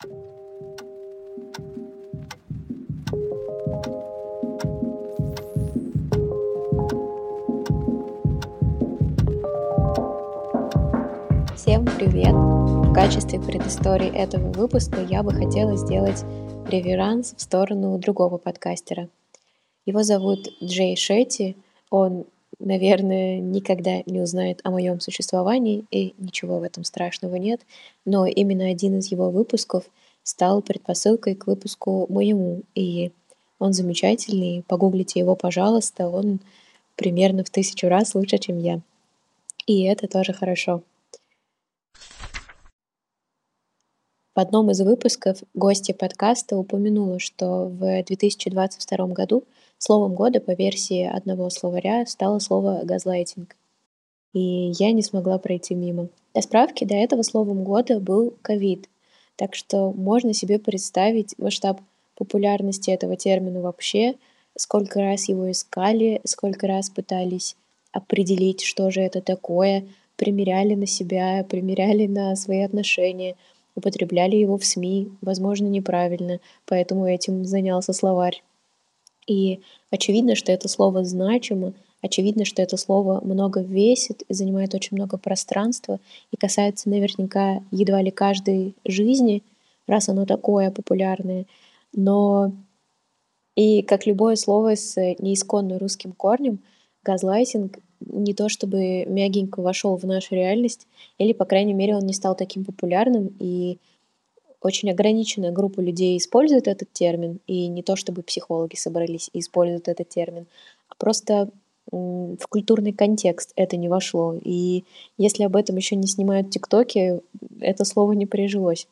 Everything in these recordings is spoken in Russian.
Всем привет! В качестве предыстории этого выпуска я бы хотела сделать реверанс в сторону другого подкастера. Его зовут Джей Шетти. Он, наверное, никогда не узнает о моем существовании, и ничего в этом страшного нет. Но именно один из его выпусков стал предпосылкой к выпуску моему. И он замечательный. Погуглите его, пожалуйста. Он примерно в тысячу раз лучше, чем я. И это тоже хорошо. В одном из выпусков гостья подкаста упомянула, что в 2022 году словом года по версии одного словаря стало слово «газлайтинг». И я не смогла пройти мимо. Для справки, до этого словом года был ковид, так что можно себе представить масштаб популярности этого термина вообще, сколько раз его искали, сколько раз пытались определить, что же это такое, примеряли на себя, примеряли на свои отношения — употребляли его в СМИ, возможно, неправильно, поэтому этим занялся словарь. И очевидно, что это слово значимо, очевидно, что это слово много весит и занимает очень много пространства и касается наверняка едва ли каждой жизни, раз оно такое популярное. Но и как любое слово с неисконным русским корнем, газлайтинг не то чтобы мягенько вошел в нашу реальность, или, по крайней мере, он не стал таким популярным, и очень ограниченная группа людей использует этот термин, и не то чтобы психологи собрались и используют этот термин, а просто в культурный контекст это не вошло. И если об этом еще не снимают тиктоки, это слово не прижилось.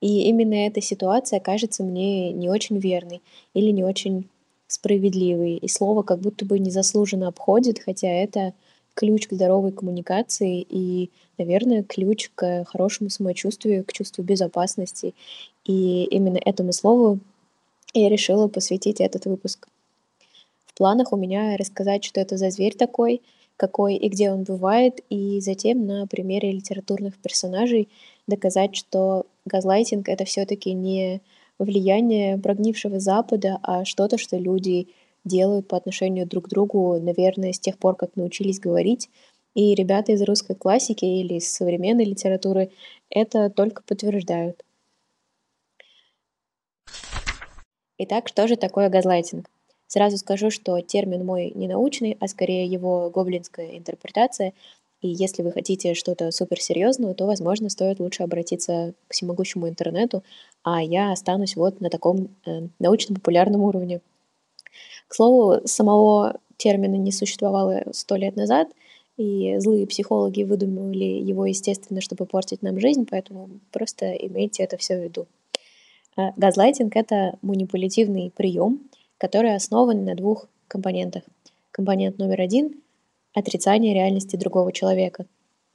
И именно эта ситуация кажется мне не очень верной или не очень справедливый, и слово как будто бы незаслуженно обходит, хотя это ключ к здоровой коммуникации и, наверное, ключ к хорошему самочувствию, к чувству безопасности. И именно этому слову я решила посвятить этот выпуск. В планах у меня рассказать, что это за зверь такой, какой и где он бывает, и затем на примере литературных персонажей доказать, что газлайтинг — это все таки не влияние прогнившего Запада, а что-то, что люди делают по отношению друг к другу, наверное, с тех пор, как научились говорить. И ребята из русской классики или из современной литературы это только подтверждают. Итак, что же такое газлайтинг? Сразу скажу, что термин мой не научный, а скорее его гоблинская интерпретация, и если вы хотите что-то суперсерьезного, то, возможно, стоит лучше обратиться к всемогущему интернету, а я останусь вот на таком э, научно-популярном уровне. К слову, самого термина не существовало сто лет назад, и злые психологи выдумывали его, естественно, чтобы портить нам жизнь, поэтому просто имейте это все в виду. Э, газлайтинг — это манипулятивный прием, который основан на двух компонентах. Компонент номер один отрицание реальности другого человека.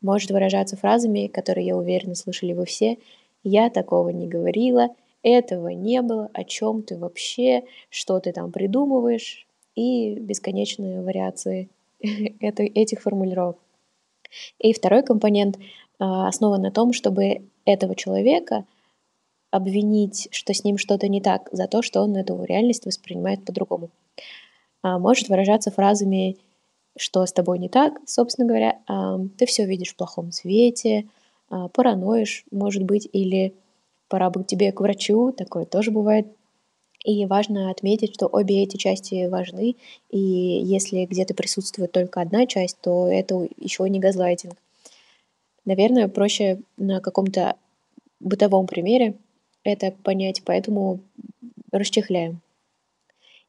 Может выражаться фразами, которые, я уверена, слышали вы все. «Я такого не говорила», «Этого не было», «О чем ты вообще», «Что ты там придумываешь?» и бесконечные вариации этих формулировок. И второй компонент а, основан на том, чтобы этого человека обвинить, что с ним что-то не так, за то, что он эту реальность воспринимает по-другому. А, может выражаться фразами что с тобой не так, собственно говоря, ты все видишь в плохом свете, а, параноишь, может быть, или пора бы тебе к врачу, такое тоже бывает. И важно отметить, что обе эти части важны, и если где-то присутствует только одна часть, то это еще не газлайтинг. Наверное, проще на каком-то бытовом примере это понять, поэтому расчехляем.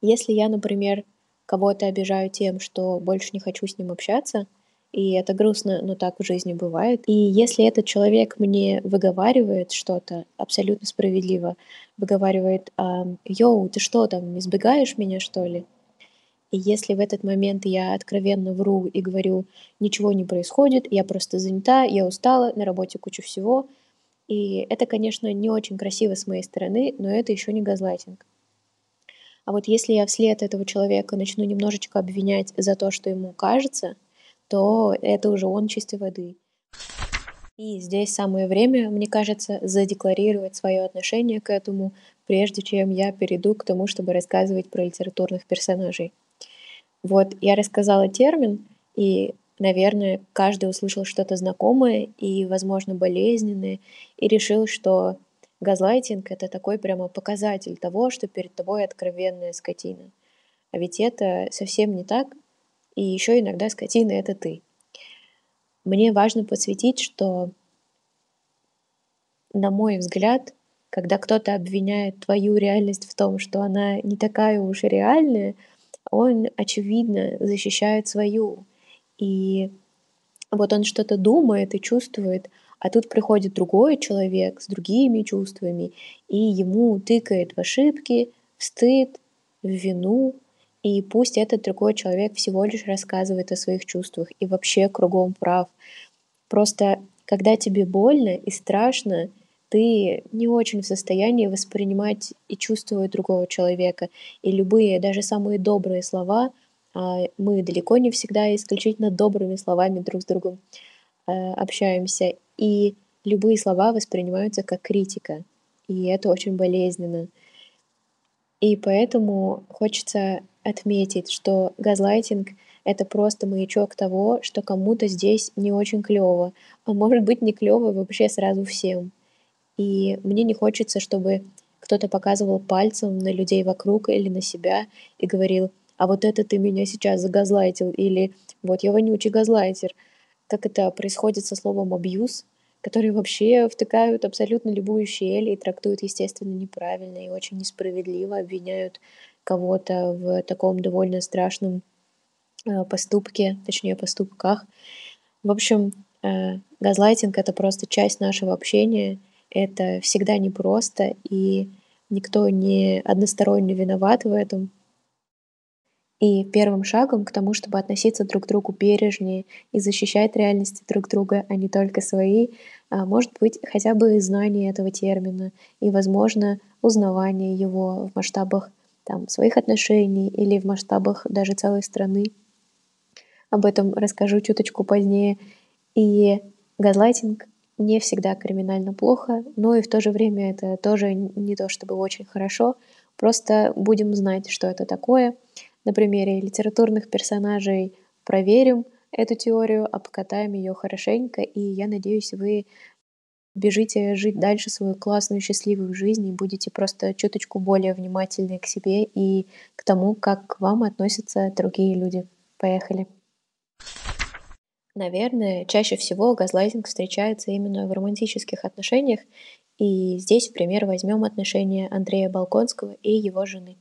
Если я, например, кого-то обижаю тем, что больше не хочу с ним общаться, и это грустно, но так в жизни бывает. И если этот человек мне выговаривает что-то абсолютно справедливо, выговаривает, «Йоу, ты что там, избегаешь меня, что ли?» И если в этот момент я откровенно вру и говорю, ничего не происходит, я просто занята, я устала, на работе куча всего, и это, конечно, не очень красиво с моей стороны, но это еще не газлайтинг. А вот если я вслед этого человека начну немножечко обвинять за то, что ему кажется, то это уже он чистой воды. И здесь самое время, мне кажется, задекларировать свое отношение к этому, прежде чем я перейду к тому, чтобы рассказывать про литературных персонажей. Вот я рассказала термин, и, наверное, каждый услышал что-то знакомое и, возможно, болезненное, и решил, что газлайтинг — это такой прямо показатель того, что перед тобой откровенная скотина. А ведь это совсем не так, и еще иногда скотина — это ты. Мне важно подсветить, что, на мой взгляд, когда кто-то обвиняет твою реальность в том, что она не такая уж и реальная, он, очевидно, защищает свою. И вот он что-то думает и чувствует, а тут приходит другой человек с другими чувствами, и ему тыкает в ошибки, в стыд, в вину, и пусть этот другой человек всего лишь рассказывает о своих чувствах и вообще кругом прав. Просто когда тебе больно и страшно, ты не очень в состоянии воспринимать и чувствовать другого человека. И любые, даже самые добрые слова, а мы далеко не всегда исключительно добрыми словами друг с другом э, общаемся. И любые слова воспринимаются как критика. И это очень болезненно. И поэтому хочется отметить, что газлайтинг — это просто маячок того, что кому-то здесь не очень клево, а может быть не клево вообще сразу всем. И мне не хочется, чтобы кто-то показывал пальцем на людей вокруг или на себя и говорил, а вот это ты меня сейчас загазлайтил, или вот я вонючий газлайтер. Как это происходит со словом «абьюз», которые вообще втыкают абсолютно любую щель и трактуют, естественно, неправильно и очень несправедливо, обвиняют кого-то в таком довольно страшном э, поступке, точнее поступках. В общем, э, газлайтинг — это просто часть нашего общения, это всегда непросто, и никто не односторонне виноват в этом. И первым шагом к тому, чтобы относиться друг к другу бережнее и защищать реальности друг друга, а не только свои, а, может быть хотя бы знание этого термина и, возможно, узнавание его в масштабах там, своих отношений или в масштабах даже целой страны. Об этом расскажу чуточку позднее. И газлайтинг не всегда криминально плохо, но и в то же время это тоже не то чтобы очень хорошо. Просто будем знать, что это такое — на примере литературных персонажей проверим эту теорию, обкатаем ее хорошенько, и я надеюсь, вы бежите жить дальше свою классную, счастливую жизнь и будете просто чуточку более внимательны к себе и к тому, как к вам относятся другие люди. Поехали. Наверное, чаще всего газлайтинг встречается именно в романтических отношениях, и здесь в пример возьмем отношения Андрея Балконского и его жены.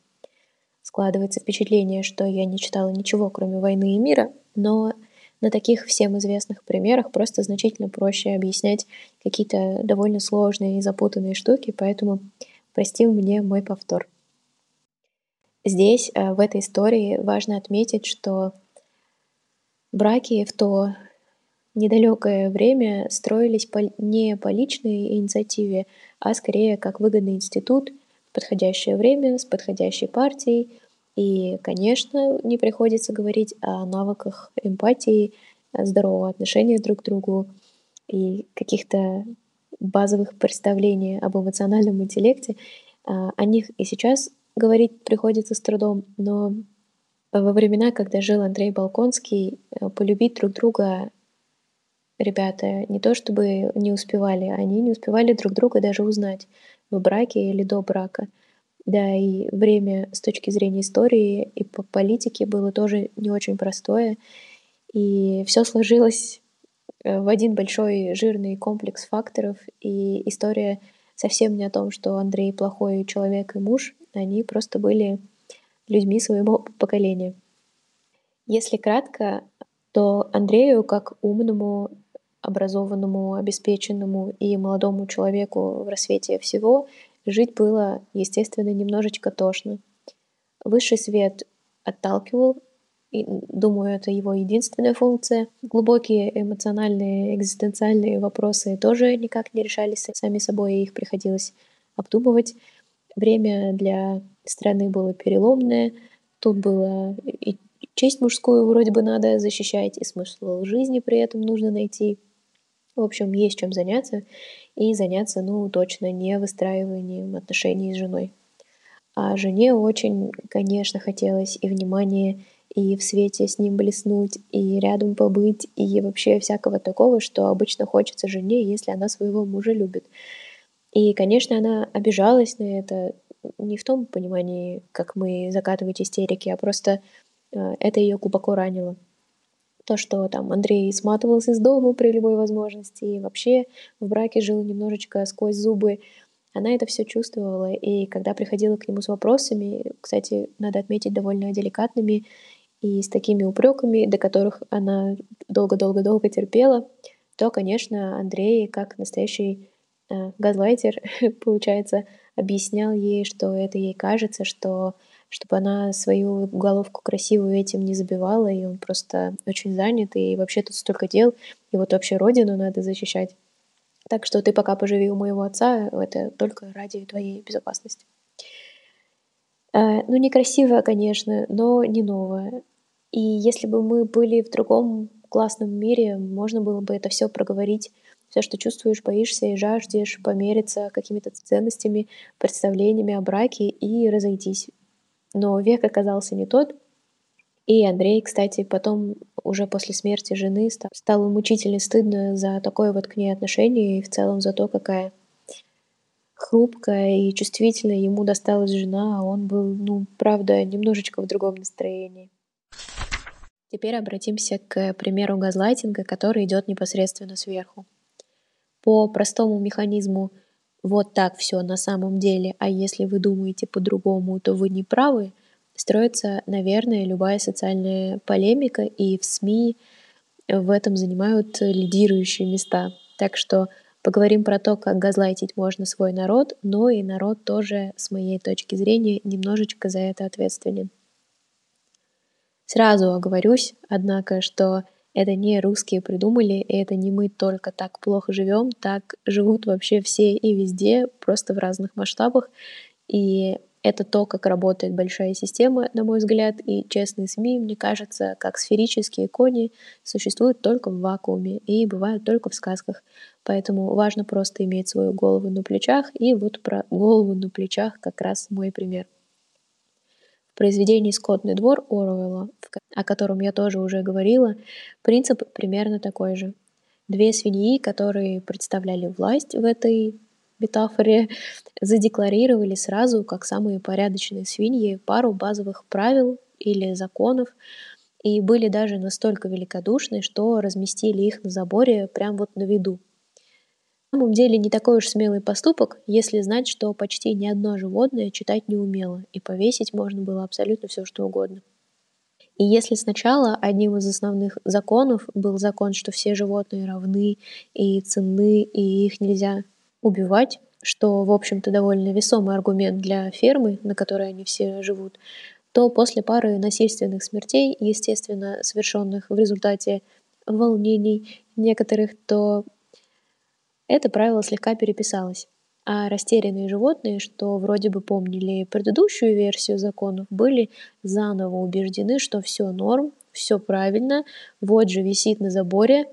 Складывается впечатление, что я не читала ничего, кроме «Войны и мира», но на таких всем известных примерах просто значительно проще объяснять какие-то довольно сложные и запутанные штуки, поэтому простим мне мой повтор. Здесь, э, в этой истории, важно отметить, что браки в то недалекое время строились не по личной инициативе, а скорее как выгодный институт — подходящее время, с подходящей партией. И, конечно, не приходится говорить о навыках эмпатии, здорового отношения друг к другу и каких-то базовых представлений об эмоциональном интеллекте. А, о них и сейчас говорить приходится с трудом, но во времена, когда жил Андрей Балконский, э, полюбить друг друга ребята не то чтобы не успевали, они не успевали друг друга даже узнать в браке или до брака. Да, и время с точки зрения истории и по политике было тоже не очень простое. И все сложилось э, в один большой жирный комплекс факторов. И история совсем не о том, что Андрей плохой человек и муж. Они просто были людьми своего поколения. Если кратко, то Андрею, как умному, образованному, обеспеченному и молодому человеку в рассвете всего, жить было, естественно, немножечко тошно. Высший свет отталкивал, и, думаю, это его единственная функция. Глубокие эмоциональные, экзистенциальные вопросы тоже никак не решались сами собой, их приходилось обдумывать. Время для страны было переломное. Тут было и честь мужскую вроде бы надо защищать, и смысл жизни при этом нужно найти — В общем, есть чем заняться, и заняться, ну, точно не выстраиванием отношений с женой. А жене очень, конечно, хотелось и внимания, и в свете с ним блеснуть, и рядом побыть, и вообще всякого такого, что обычно хочется жене, если она своего мужа любит. И, конечно, она обижалась на это, не в том понимании, как мы закатывать истерики, а просто э, это ее глубоко ранило. То, что там Андрей сматывался из дома при любой возможности, и вообще в браке жил немножечко сквозь зубы, она это все чувствовала, и когда приходила к нему с вопросами, кстати, надо отметить, довольно деликатными и с такими упреками, до которых она долго-долго-долго терпела, то, конечно, Андрей, как настоящий э, газлайтер, получается, объяснял ей, что это ей кажется, что чтобы она свою головку красивую этим не забивала, и он просто очень занят, и вообще тут столько дел, и вот вообще родину надо защищать. Так что ты пока поживи у моего отца, это только ради твоей безопасности. Э, ну, некрасивая, конечно, но не новая. И если бы мы были в другом классном мире, можно было бы это все проговорить, все, что чувствуешь, боишься и жаждешь, помериться какими-то ценностями, представлениями о браке и разойтись. Но век оказался не тот, и Андрей, кстати, потом, уже после смерти жены, стало мучительно стыдно за такое вот к ней отношение и в целом за то, какая хрупкая и чувствительная ему досталась жена, а он был, ну, правда, немножечко в другом настроении. Теперь обратимся к примеру газлайтинга, который идет непосредственно сверху. По простому механизму вот так все на самом деле, а если вы думаете по-другому, то вы не правы – строится, наверное, любая социальная полемика, и в СМИ в этом занимают лидирующие места. Так что поговорим про то, как газлайтить можно свой народ, но и народ тоже, с моей точки зрения, немножечко за это ответственен. Сразу оговорюсь, однако, что это не русские придумали, и это не мы только так плохо живем, так живут вообще все и везде, просто в разных масштабах. И это то, как работает большая система, на мой взгляд, и честные СМИ, мне кажется, как сферические кони, существуют только в вакууме и бывают только в сказках. Поэтому важно просто иметь свою голову на плечах, и вот про голову на плечах как раз мой пример. Произведении «Скотный двор» Оруэлла, о котором я тоже уже говорила, принцип примерно такой же. Две свиньи, которые представляли власть в этой метафоре, задекларировали сразу, как самые порядочные свиньи, пару базовых правил или законов, и были даже настолько великодушны, что разместили их на заборе прямо вот на виду. Самом деле не такой уж смелый поступок, если знать, что почти ни одно животное читать не умело, и повесить можно было абсолютно все, что угодно. И если сначала одним из основных законов был закон, что все животные равны и ценны, и их нельзя убивать, что, в общем-то, довольно весомый аргумент для фермы, на которой они все живут, то после пары насильственных смертей, естественно, совершенных в результате волнений некоторых, то это правило слегка переписалось. А растерянные животные, что вроде бы помнили предыдущую версию законов, были заново убеждены, что все норм, все правильно, вот же висит на заборе,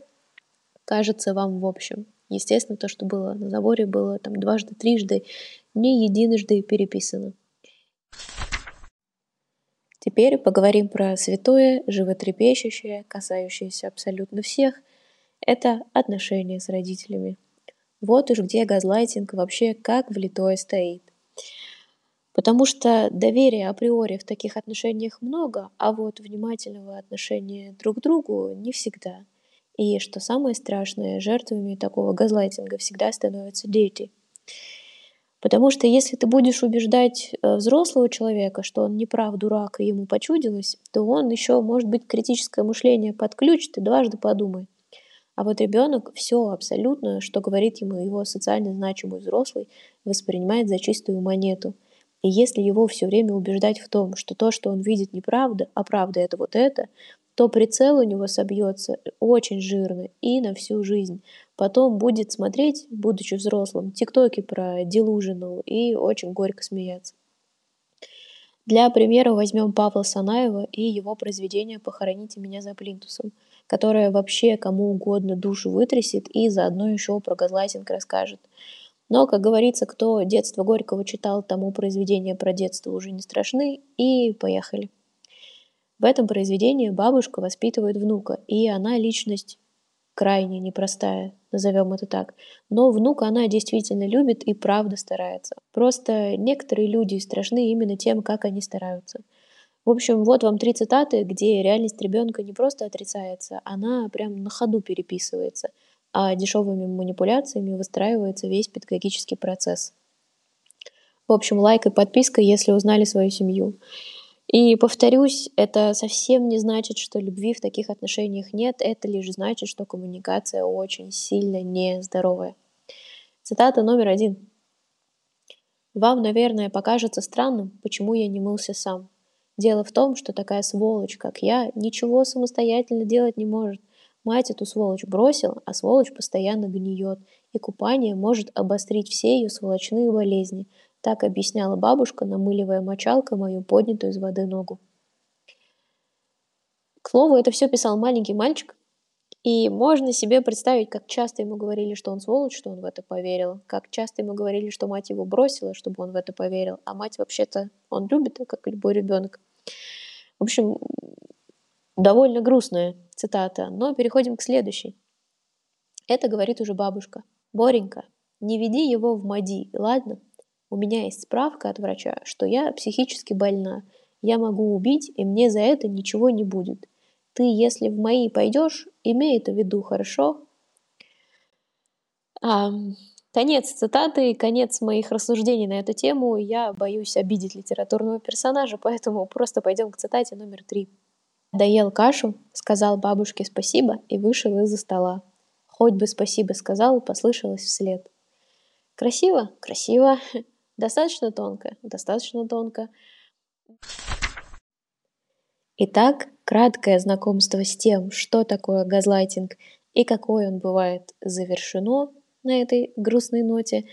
кажется вам в общем. Естественно, то, что было на заборе, было там дважды, трижды, не единожды переписано. Теперь поговорим про святое, животрепещущее, касающееся абсолютно всех. Это отношения с родителями. Вот уж где газлайтинг вообще как влитое стоит. Потому что доверия априори в таких отношениях много, а вот внимательного отношения друг к другу не всегда – и что самое страшное, жертвами такого газлайтинга всегда становятся дети. Потому что если ты будешь убеждать э, взрослого человека, что он не прав, дурак, и ему почудилось, то он еще, может быть, критическое мышление подключит и дважды подумает. А вот ребенок все абсолютно, что говорит ему его социально значимый взрослый, воспринимает за чистую монету. И если его все время убеждать в том, что то, что он видит, неправда, а правда это вот это, то прицел у него собьется очень жирно и на всю жизнь. Потом будет смотреть, будучи взрослым, тиктоки про Delusional и очень горько смеяться. Для примера возьмем Павла Санаева и его произведение «Похороните меня за плинтусом», которое вообще кому угодно душу вытрясет и заодно еще про газлайтинг расскажет. Но, как говорится, кто детство Горького читал, тому произведения про детство уже не страшны, и поехали. В этом произведении бабушка воспитывает внука, и она личность крайне непростая, назовем это так. Но внука она действительно любит и правда старается. Просто некоторые люди страшны именно тем, как они стараются. В общем, вот вам три цитаты, где реальность ребенка не просто отрицается, она прям на ходу переписывается, а дешевыми манипуляциями выстраивается весь педагогический процесс. В общем, лайк и подписка, если узнали свою семью. И повторюсь, это совсем не значит, что любви в таких отношениях нет, это лишь значит, что коммуникация очень сильно нездоровая. Цитата номер один. Вам, наверное, покажется странным, почему я не мылся сам. Дело в том, что такая сволочь, как я, ничего самостоятельно делать не может. Мать эту сволочь бросила, а сволочь постоянно гниет, и купание может обострить все ее сволочные болезни – так объясняла бабушка, намыливая мочалкой мою поднятую из воды ногу. К слову, это все писал маленький мальчик, и можно себе представить, как часто ему говорили, что он сволочь, что он в это поверил, как часто ему говорили, что мать его бросила, чтобы он в это поверил, а мать вообще-то он любит, как любой ребенок. В общем, довольно грустная цитата, но переходим к следующей. Это говорит уже бабушка. Боренька, не веди его в мади, ладно? У меня есть справка от врача, что я психически больна. Я могу убить, и мне за это ничего не будет. Ты, если в мои пойдешь, имей это в виду, хорошо? А, конец цитаты, конец моих рассуждений на эту тему. Я боюсь обидеть литературного персонажа, поэтому просто пойдем к цитате номер три. Доел кашу, сказал бабушке спасибо и вышел из-за стола. Хоть бы спасибо сказал, послышалось вслед. Красиво? Красиво. Достаточно тонко? Достаточно тонко. Итак, краткое знакомство с тем, что такое газлайтинг и какой он бывает, завершено на этой грустной ноте.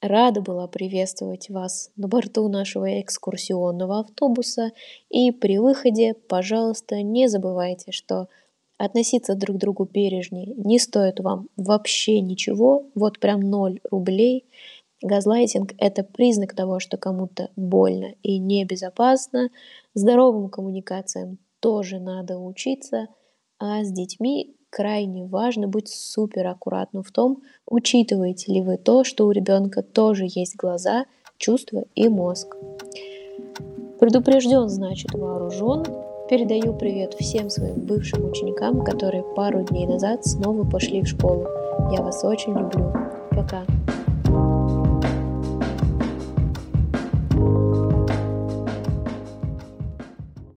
Рада была приветствовать вас на борту нашего экскурсионного автобуса. И при выходе, пожалуйста, не забывайте, что относиться друг к другу бережнее не стоит вам вообще ничего, вот прям ноль рублей – Газлайтинг – это признак того, что кому-то больно и небезопасно. Здоровым коммуникациям тоже надо учиться, а с детьми крайне важно быть супер аккуратным в том, учитываете ли вы то, что у ребенка тоже есть глаза, чувства и мозг. Предупрежден, значит вооружен. Передаю привет всем своим бывшим ученикам, которые пару дней назад снова пошли в школу. Я вас очень люблю. Пока.